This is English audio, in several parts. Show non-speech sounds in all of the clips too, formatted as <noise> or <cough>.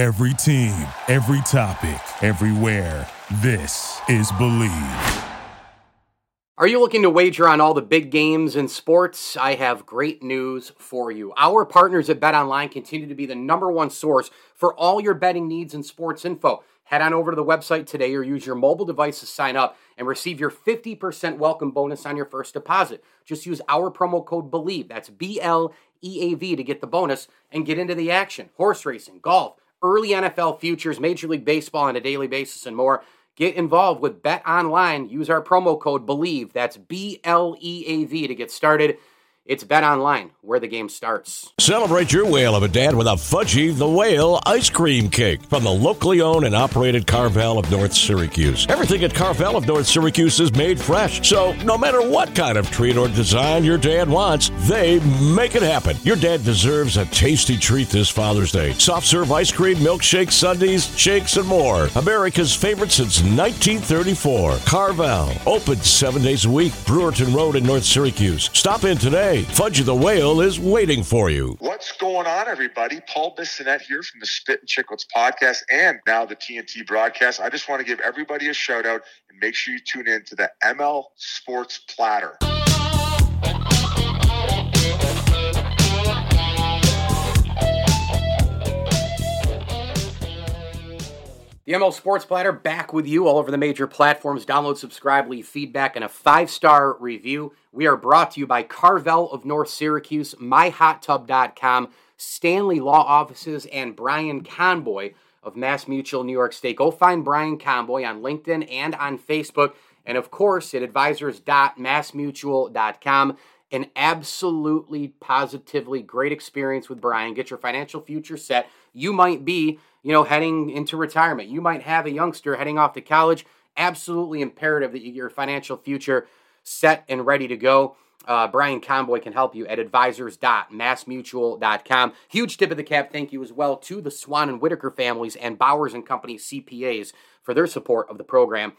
Every team, every topic, everywhere. This is Bleav. Are you looking to wager on all the big games in sports? I have great news for you. Our partners at Bet Online continue to be the number one source for all your betting needs and sports info. Head on over to the website today or use your mobile device to sign up and receive your 50% welcome bonus on your first deposit. Just use our promo code BLEAV, that's B L E A V, to get the bonus and get into the action. Horse racing, golf, early NFL futures, Major League Baseball on a daily basis, and more. Get involved with Bet Online. Use our promo code BLEAV, that's B L E A V, to get started. It's Bet Online, where the game starts. Celebrate your whale of a dad with a Fudgy the Whale ice cream cake from the locally owned and operated Carvel of North Syracuse. Everything at Carvel of North Syracuse is made fresh, so no matter what kind of treat or design your dad wants, they make it happen. Your dad deserves a tasty treat this Father's Day. Soft serve ice cream, milkshakes, sundaes, shakes, and more. America's favorite since 1934. Carvel, open seven days a week. Brewerton Road in North Syracuse. Stop in today. Fudgy the Whale is waiting for you. What's going on, everybody? Paul Bissonette here from the Spit and Chicklets podcast and now the TNT broadcast. I just want to give everybody a shout out and make sure you tune in to the ML Sports Platter. The ML Sports Platter back with you all over the major platforms. Download, subscribe, leave feedback, and a five star review. We are brought to you by Carvel of North Syracuse, MyHotTub.com, Stanley Law Offices, and Brian Conboy of Mass Mutual New York State. Go find Brian Conboy on LinkedIn and on Facebook, and of course at advisors.massmutual.com. An absolutely positively great experience with Brian. Get your financial future set. You might be you know, heading into retirement. You might have a youngster heading off to college. Absolutely imperative that you your financial future set and ready to go. Uh, Brian Conboy can help you at advisors.massmutual.com. Huge tip of the cap thank you as well to the Swan and Whitaker families and Bowers and Company CPAs for their support of the program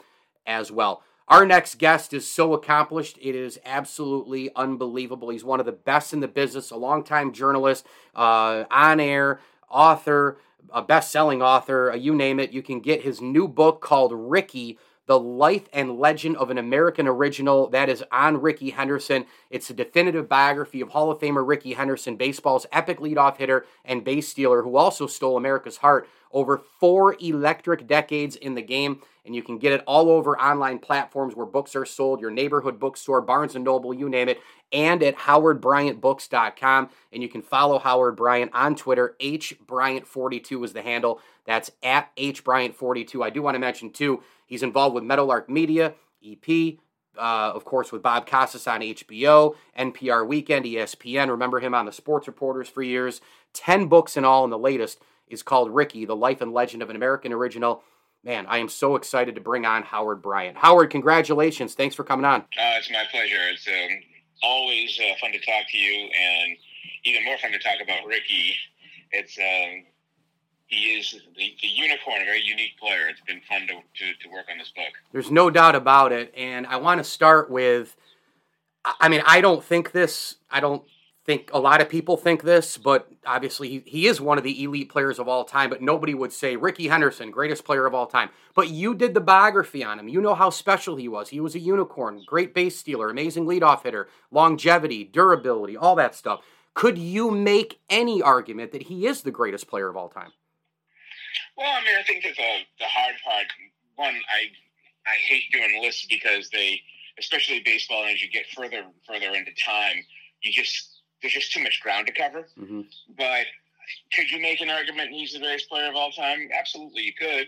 as well. Our next guest is so accomplished. It is absolutely unbelievable. He's one of the best in the business, a longtime journalist, uh, on air, author, a best-selling author, uh, you name it. You can get his new book called Rickey: The Life and Legend of an American Original. That is on Rickey Henderson. It's a definitive biography of Hall of Famer Rickey Henderson, baseball's epic leadoff hitter and base stealer, who also stole America's heart over four electric decades in the game. And you can get it all over online platforms where books are sold, your neighborhood bookstore, Barnes and Noble, you name it, and at howardbryantbooks.com. And you can follow Howard Bryant on Twitter. HBryant42 is the handle. That's at HBryant42. I do want to mention, too, he's involved with Meadowlark Media, EP, uh, of course, with Bob Costas on HBO, NPR Weekend, ESPN. Remember him on the Sports Reporters for years. 10 books in all, and the latest is called Rickey, The Life and Legend of an American Original. Man, I am so excited to bring on Howard Bryant. Howard, congratulations. Thanks for coming on. Uh, it's my pleasure. It's um, always uh, fun to talk to you, and even more fun to talk about Rickey. It's um, he is the, the, unicorn, a very unique player. It's been fun to, to, to work on this book. There's no doubt about it, and I want to start with. I mean, I don't think this. I don't think a lot of people think this, but obviously he, he is one of the elite players of all time. But nobody would say Rickey Henderson, greatest player of all time. But you did the biography on him. You know how special he was. He was a unicorn, great base stealer, amazing leadoff hitter, longevity, durability, all that stuff. Could you make any argument that he is the greatest player of all time? Well, I mean, I think that the the hard part, one, I I hate doing lists because they, especially baseball, and as you get further further into time, you just there's just too much ground to cover. Mm-hmm. But could you make an argument he's the greatest player of all time? Absolutely, you could.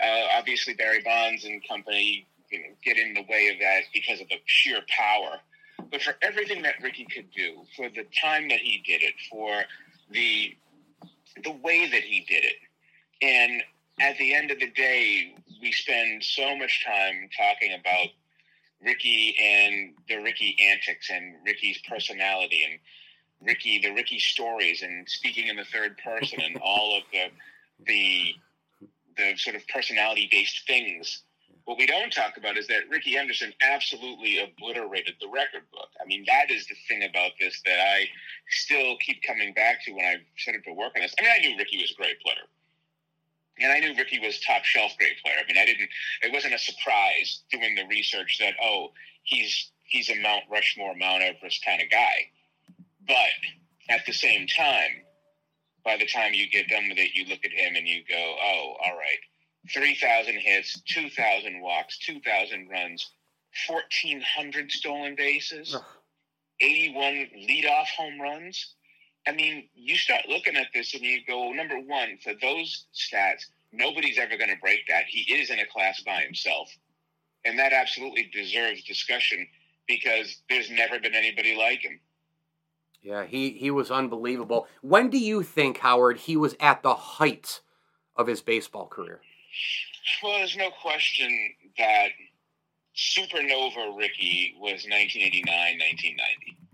Uh, obviously, Barry Bonds and company you know, get in the way of that because of the sheer power. But for everything that Rickey could do, for the time that he did it, for the the way that he did it, and at the end of the day, we spend so much time talking about Rickey and the Rickey antics and Rickey's personality and Rickey the Rickey stories, and speaking in the third person, and <laughs> all of the the the sort of personality based things. What we don't talk about is that Rickey Henderson absolutely obliterated the record book. I mean, that is the thing about this that I still keep coming back to when I started to work on this. I mean, I knew Rickey was a great player, knew Rickey was top shelf grade player. I mean, I didn't. It wasn't a surprise doing the research that oh, he's he's a Mount Rushmore, Mount Everest kind of guy. But at the same time, by the time you get done with it, you look at him and you go, oh, all right, three thousand hits, two thousand walks, two thousand runs, fourteen hundred stolen bases, eighty-one leadoff home runs. I mean, you start looking at this and you go, number one, for those stats, nobody's ever going to break that. He is in a class by himself. And that absolutely deserves discussion because there's never been anybody like him. Yeah, he, he was unbelievable. When do you think, Howard, he was at the height of his baseball career? Well, there's no question that Supernova Rickey was 1989, 1990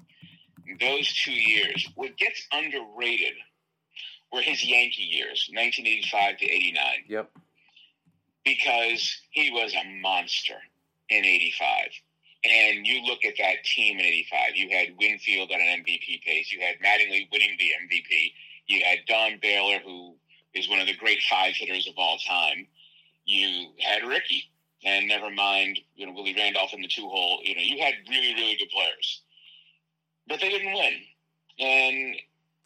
those two years, what gets underrated were his Yankee years, 1985 to 89. Yep. Because he was a monster in 85. And you look at that team in 85. You had Winfield on an MVP pace. You had Mattingly winning the MVP. You had Don Baylor, who is one of the great five hitters of all time. You had Rickey. And never mind, you know, Willie Randolph in the two hole. You know, you had really, really good players but they didn't win. And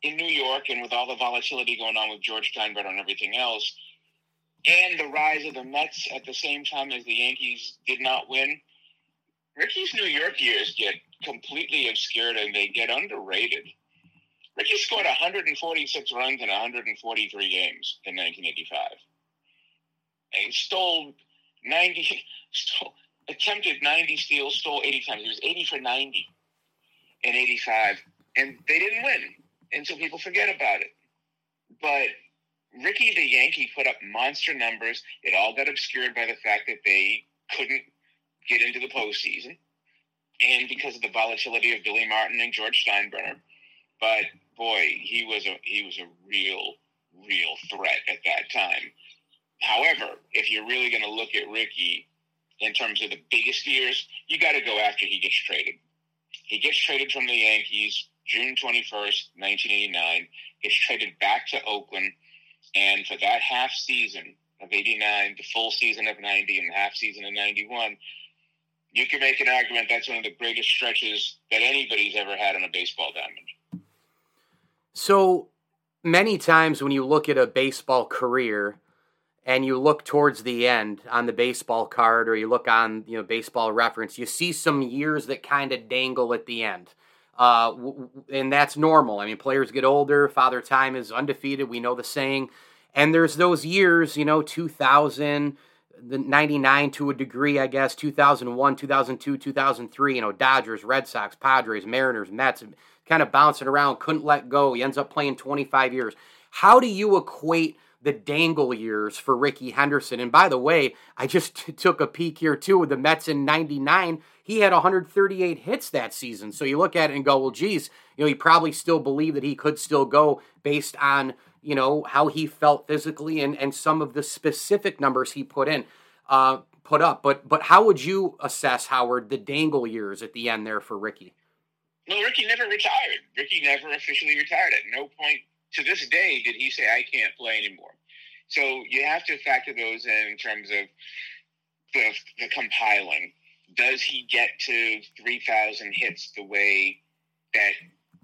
in New York, and with all the volatility going on with George Steinbrenner and everything else, and the rise of the Mets at the same time as the Yankees did not win, Rickey's New York years get completely obscured and they get underrated. Rickey scored 146 runs in 143 games in 1985. He stole 90, <laughs> stole, attempted 90 steals, stole 80 times. He was 80 for 90 in 85, and they didn't win. And so people forget about it. But Rickey the Yankee put up monster numbers. It all got obscured by the fact that they couldn't get into the postseason and because of the volatility of Billy Martin and George Steinbrenner. But boy, he was a he was a real, real threat at that time. However, if you're really going to look at Rickey in terms of the biggest years, you got to go after he gets traded. He gets traded from the Yankees June 21st, 1989, gets traded back to Oakland. And for that half season of 89, the full season of 90, and the half season of 91, you can make an argument that's one of the greatest stretches that anybody's ever had on a baseball diamond. So many times when you look at a baseball career, and you look towards the end on the baseball card or you look on you know baseball reference you see some years that kind of dangle at the end. Uh, and that's normal. I mean players get older father time is undefeated we know the saying. And there's those years you know 2000 the 99 to a degree i guess 2001 2002 2003 you know dodgers red sox padres mariners mets kind of bouncing around couldn't let go he ends up playing 25 years. How do you equate the dangle years for Rickey Henderson. And by the way, I just t- took a peek here too with the Mets in 99. He had 138 hits that season. So you look at it and go, well, geez, you know, he probably still believed that he could still go based on, you know, how he felt physically and, and some of the specific numbers he put in, uh, put up. But but how would you assess, Howard, the dangle years at the end there for Rickey? No, Rickey never retired. Rickey never officially retired. At no point to this day did he say I can't play anymore. So you have to factor those in in terms of the the compiling. Does he get to three thousand hits the way that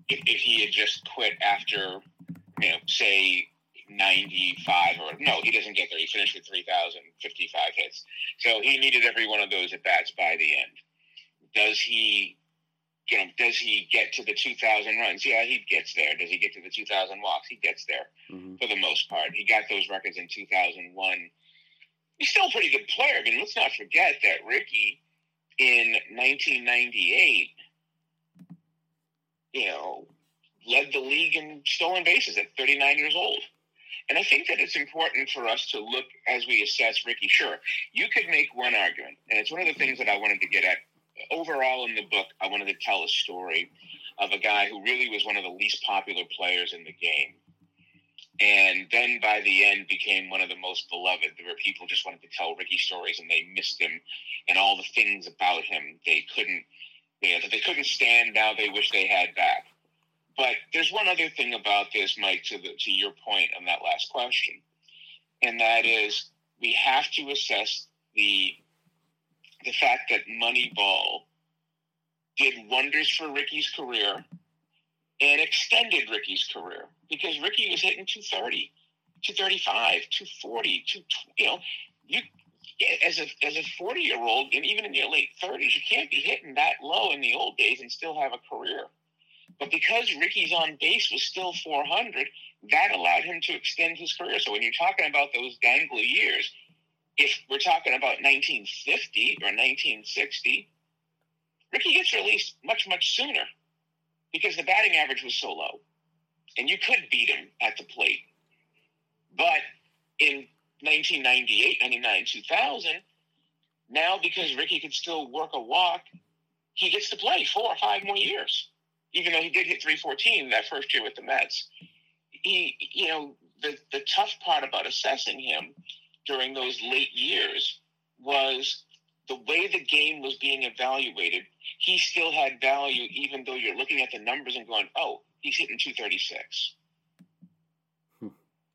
if, if he had just quit after you know say 95 or no, he doesn't get there. He finished with 3,055 hits. So he needed every one of those at bats by the end. Does he you know, does he get to the 2,000 runs? Yeah, he gets there. Does he get to the 2,000 walks? He gets there mm-hmm. for the most part. He got those records in 2001. He's still a pretty good player. I mean, let's not forget that Rickey in 1998, you know, led the league in stolen bases at 39 years old. And I think that it's important for us to look as we assess Rickey. Sure, you could make one argument, and it's one of the things that I wanted to get at overall in the book, I wanted to tell a story of a guy who really was one of the least popular players in the game. And then by the end became one of the most beloved. There were people just wanted to tell Rickey stories and they missed him and all the things about him they couldn't you know, that they couldn't stand now they wish they had back. But there's one other thing about this, Mike, to the to your point on that last question. and that is we have to assess the the fact that Moneyball did wonders for Rickey's career and extended Rickey's career because Rickey was hitting 230, 235, 240, 2, you know, you as a as a 40 year old and even in your late 30s, you can't be hitting that low in the old days and still have a career. But because Rickey's on base was still 400, that allowed him to extend his career. So when you're talking about those gangly years, if we're talking about 1950 or 1960, Rickey gets released much, much sooner because the batting average was so low. And you could beat him at the plate. But in 1998, 99, 2000, now because Rickey could still work a walk, he gets to play four or five more years, even though he did hit 314 that first year with the Mets. He, you know, the, the tough part about assessing him during those late years was the way the game was being evaluated. He still had value, even though you're looking at the numbers and going, oh, he's hitting 236. Hmm.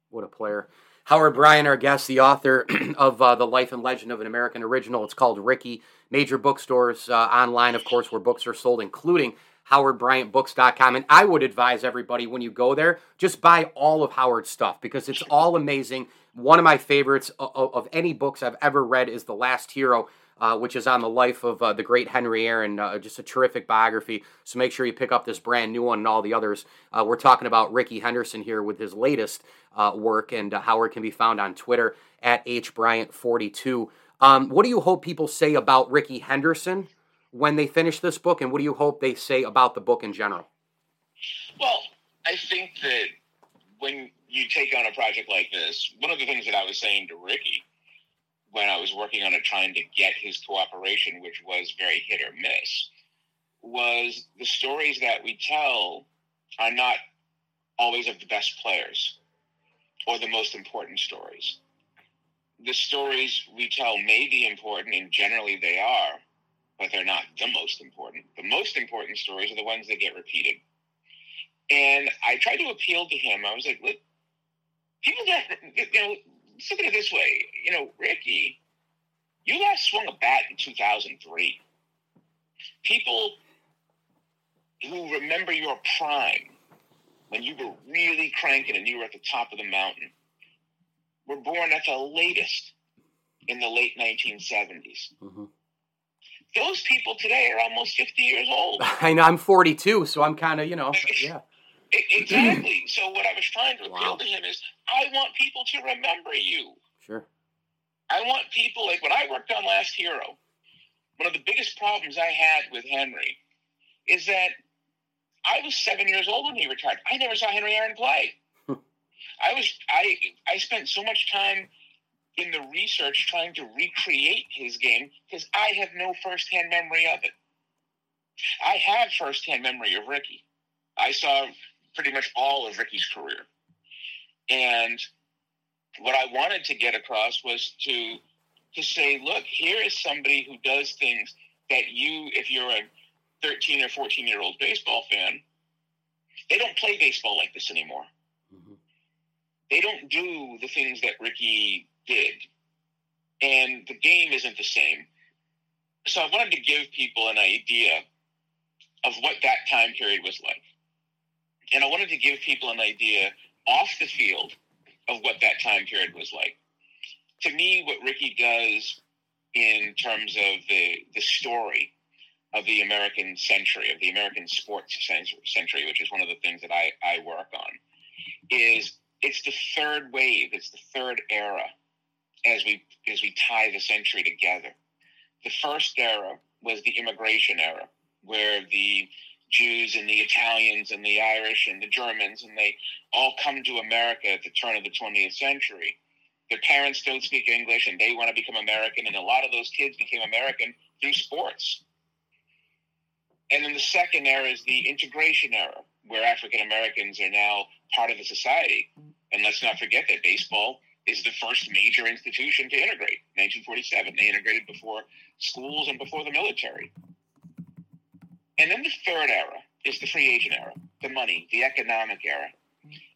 What a player. Howard Bryant, our guest, the author <clears throat> of uh, The Life and Legend of an American Original. It's called Rickey. Major bookstores uh, online, of course, where books are sold, including howardbryantbooks.com. And I would advise everybody when you go there, just buy all of Howard's stuff because it's all amazing. One of my favorites of, of any books I've ever read is The Last Hero. Uh, which is on the life of uh, the great Henry Aaron, uh, just a terrific biography. So make sure you pick up this brand new one and all the others. Uh, we're talking about Rickey Henderson here with his latest uh, work, and uh, Howard can be found on Twitter at hbryant42. Um, what do you hope people say about Rickey Henderson when they finish this book, and what do you hope they say about the book in general? Well, I think that when you take on a project like this, one of the things that I was saying to Rickey when I was working on it, trying to get his cooperation, which was very hit or miss, was the stories that we tell are not always of the best players or the most important stories. The stories we tell may be important, and generally they are, but they're not the most important. The most important stories are the ones that get repeated. And I tried to appeal to him. I was like, people get, you know, look at it this way. You know, Rickey, you last swung a bat in 2003. People who remember your prime when you were really cranking and you were at the top of the mountain were born at the latest in the late 1970s. Mm-hmm. Those people today are almost 50 years old. <laughs> I know, I'm 42, so I'm kind of, you know, <laughs> yeah. <clears throat> Exactly. so what I was trying to appeal wow. to him is, I want people to remember you. Sure. I want people like when I worked on Last Hero. One of the biggest problems I had with Henry is that I was seven years old when he retired. I never saw Henry Aaron play. <laughs> I was I I spent so much time in the research trying to recreate his game because I have no firsthand memory of it. I have firsthand memory of Rickey. I saw pretty much all of Rickey's career. And what I wanted to get across was to to say, look, here is somebody who does things that you, if you're a 13 or 14 year old baseball fan, they don't play baseball like this anymore. Mm-hmm. They don't do the things that Rickey did. And the game isn't the same. So I wanted to give people an idea of what that time period was like. And I wanted to give people an idea off the field of what that time period was like. To me, what Rickey does in terms of the the story of the American century, of the American sports century, which is one of the things that I, I work on, is it's the third wave, it's the third era as we as we tie the century together. The first era was the immigration era, where the Jews and the Italians and the Irish and the Germans, and they all come to America at the turn of the 20th century. Their parents don't speak English and they want to become American, and a lot of those kids became American through sports. And then the second era is the integration era, where African Americans are now part of the society. And let's not forget that baseball is the first major institution to integrate. 1947, they integrated before schools and before the military. And then the third era is the free agent era, the money, the economic era.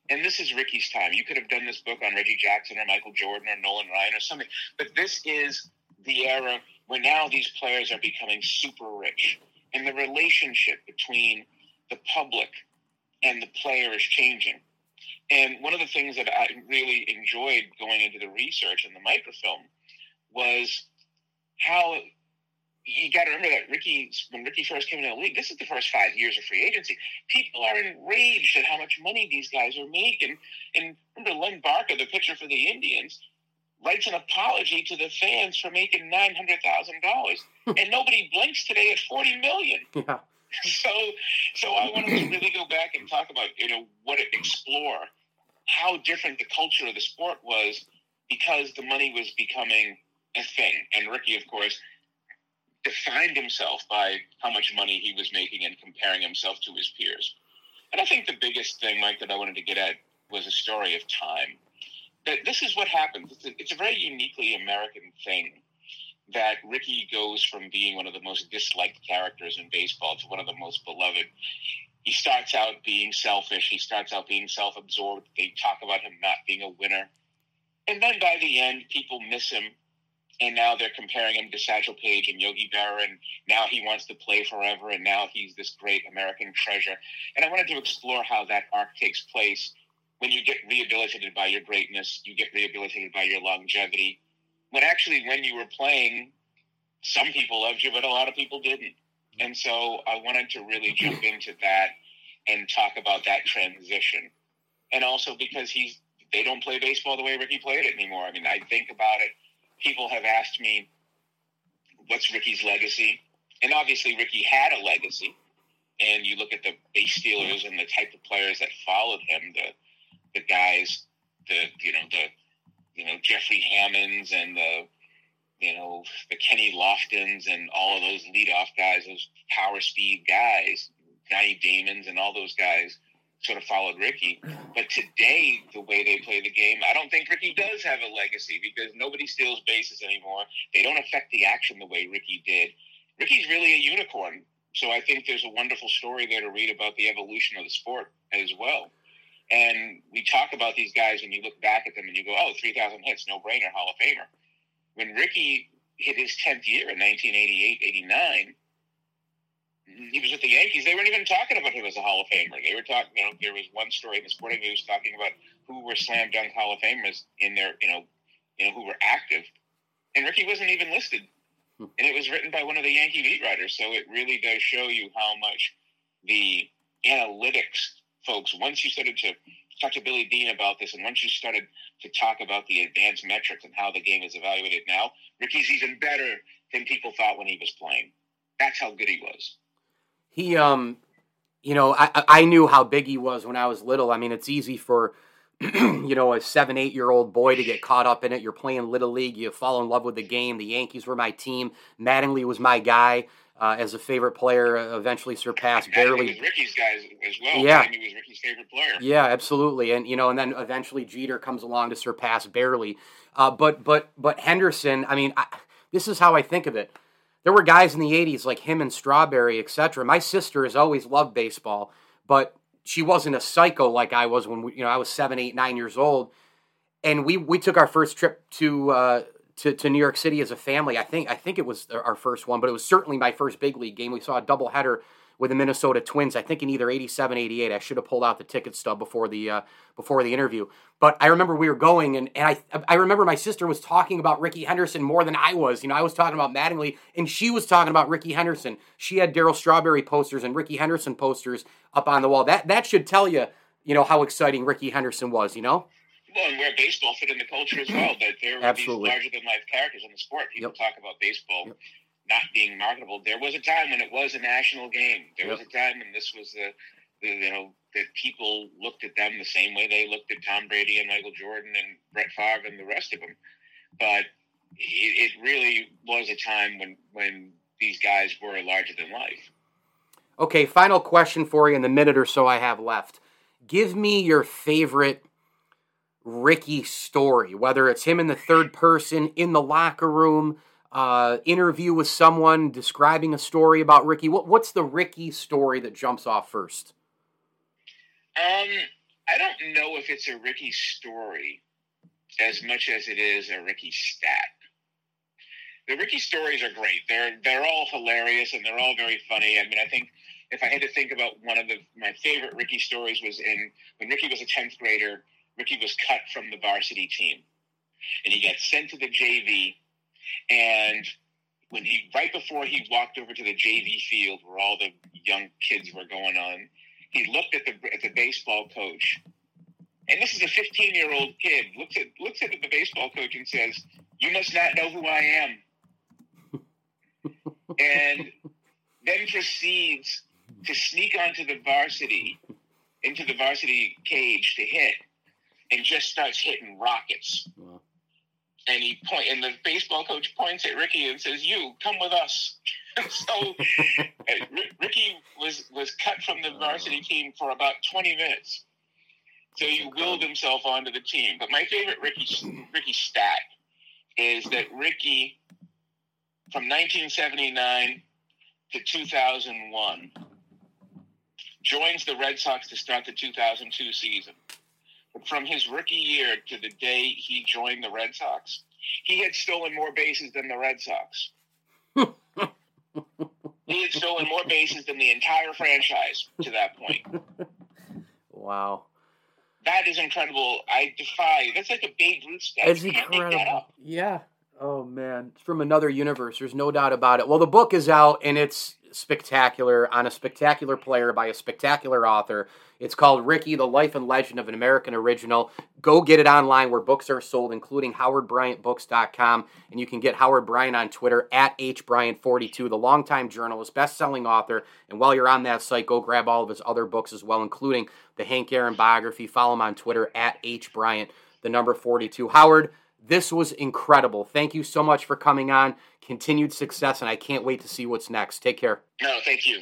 And this is Rickey's time. You could have done this book on Reggie Jackson or Michael Jordan or Nolan Ryan or something, but this is the era where now these players are becoming super rich, and the relationship between the public and the player is changing. And one of the things that I really enjoyed going into the research and the microfilm was how you got to remember that Rickey, when Rickey first came into the league, this is the first five years of free agency. People are enraged at how much money these guys are making. And remember, Len Barker, the pitcher for the Indians, writes an apology to the fans for making nine hundred thousand dollars, <laughs> and nobody blinks today at forty million. <laughs> Yeah. So, so I wanted to really go back and talk about you know what it, explore how different the culture of the sport was because the money was becoming a thing, and Rickey, of course defined himself by how much money he was making and comparing himself to his peers. And I think the biggest thing, Mike, that I wanted to get at was a story of time. That this is what happens. It's a, it's a very uniquely American thing that Rickey goes from being one of the most disliked characters in baseball to one of the most beloved. He starts out being selfish. He starts out being self absorbed. They talk about him not being a winner. And then by the end, people miss him and now they're comparing him to Satchel Paige and Yogi Berra, and now he wants to play forever, and now he's this great American treasure. And I wanted to explore how that arc takes place. When you get rehabilitated by your greatness, you get rehabilitated by your longevity. When actually, when you were playing, some people loved you, but a lot of people didn't. And so I wanted to really jump into that and talk about that transition. And also because he's they don't play baseball the way Rickey played it anymore. I mean, I think about it people have asked me, what's Rickey's legacy? And obviously, Rickey had a legacy. And you look at the base stealers and the type of players that followed him, the the guys, the you know the you know Jeffrey Hammonds and the you know the Kenny Loftons and all of those leadoff guys, those power speed guys, Johnny Damons and all those guys sort of followed Rickey. But today, the way they play the game, I don't think Rickey does have a legacy because nobody steals bases anymore. They don't affect the action the way Rickey did. Rickey's really a unicorn. So I think there's a wonderful story there to read about the evolution of the sport as well. And we talk about these guys and you look back at them and you go, oh, 3,000 hits, no brainer, Hall of Famer. When Rickey hit his 10th year in 1988 89, he was with the Yankees. They weren't even talking about him as a Hall of Famer. They were talking, you know, there was one story in the Sporting News talking about who were slam dunk Hall of Famers in their, you know, you know, who were active, and Rickey wasn't even listed. And it was written by one of the Yankee beat writers, so it really does show you how much the analytics folks. Once you started to talk to Billy Beane about this, and once you started to talk about the advanced metrics and how the game is evaluated now, Rickey's even better than people thought when he was playing. That's how good he was he um you know I I knew how big he was when I was little. I mean, it's easy for <clears throat> you know a seven eight year old boy to get caught up in it. You're playing little league, you fall in love with the game. The Yankees were my team. Mattingly was my guy. Uh, as a favorite player, uh, eventually surpassed barely. Rickey's guys as well. Yeah, he was Rickey's favorite player. Yeah, absolutely, and you know, and then eventually Jeter comes along to surpass barely. Uh, but but but Henderson, I mean, I, this is how I think of it there were guys in the 80s like him and Strawberry, etc. My sister has always loved baseball, but she wasn't a psycho like I was when we, you know I was seven, eight, nine years old, and we we took our first trip to uh, to to New York City as a family. I think I think it was our first one, but it was certainly my first big league game. We saw a doubleheader with the Minnesota Twins. I think in either 87, 88. I should have pulled out the ticket stub before the uh, before the interview. But I remember we were going, and, and I I remember my sister was talking about Rickey Henderson more than I was. You know, I was talking about Mattingly, and she was talking about Rickey Henderson. She had Darryl Strawberry posters and Rickey Henderson posters up on the wall. That that should tell you, you know, how exciting Rickey Henderson was. You know. Well, and where baseball fit in the culture as well. That there were Absolutely. these larger than life characters in the sport. People yep. talk about baseball. Yep not being marketable. There was a time when it was a national game. There yep. was a time when this was the, the, you know that people looked at them the same way they looked at Tom Brady and Michael Jordan and Brett Favre and the rest of them. But it, it really was a time when when these guys were larger than life. Okay, final question for you in the minute or so I have left. Give me your favorite Rickey story, whether it's him in the third person, in the locker room, uh, interview with someone describing a story about Rickey? What, what's the Rickey story that jumps off first? Um, I don't know if it's a Rickey story as much as it is a Rickey stat. The Rickey stories are great. They're they're all hilarious and they're all very funny. I mean, I think if I had to think about one of the my favorite Rickey stories was in when Rickey was a tenth grader. Rickey was cut from the varsity team, and he got sent to the JV. And when he right before he walked over to the JV field where all the young kids were going on, he looked at the at the baseball coach, and this is a 15 year old kid looks at looks at the baseball coach and says, "You must not know who I am," and then proceeds to sneak onto the varsity into the varsity cage to hit, and just starts hitting rockets. Wow. And he point, and the baseball coach points at Rickey and says, "You come with us." <laughs> so uh, R- Rickey was was cut from the varsity team for about twenty minutes. So he willed himself onto the team. But my favorite Rickey Rickey stat is that Rickey, from 1979 to 2001, joins the Red Sox to start the 2002 season. But from his rookie year to the day he joined the Red Sox, he had stolen more bases than the Red Sox. <laughs> he had stolen more bases than the entire franchise to that point. Wow. That is incredible. I defy. That's like a Babe Ruth stat. It's You can't make that incredible. Yeah. Oh man, it's from another universe. There's no doubt about it. Well, the book is out and it's spectacular on a spectacular player by a spectacular author. It's called Rickey: The Life and Legend of an American Original. Go get it online where books are sold, including HowardBryantBooks.com, and you can get Howard Bryant on Twitter at hbryant42, the longtime journalist, best-selling author. And while you're on that site, go grab all of his other books as well, including the Hank Aaron biography. Follow him on Twitter at hbryant, the number 42. Howard. This was incredible. Thank you so much for coming on. Continued success, and I can't wait to see what's next. Take care. No, thank you.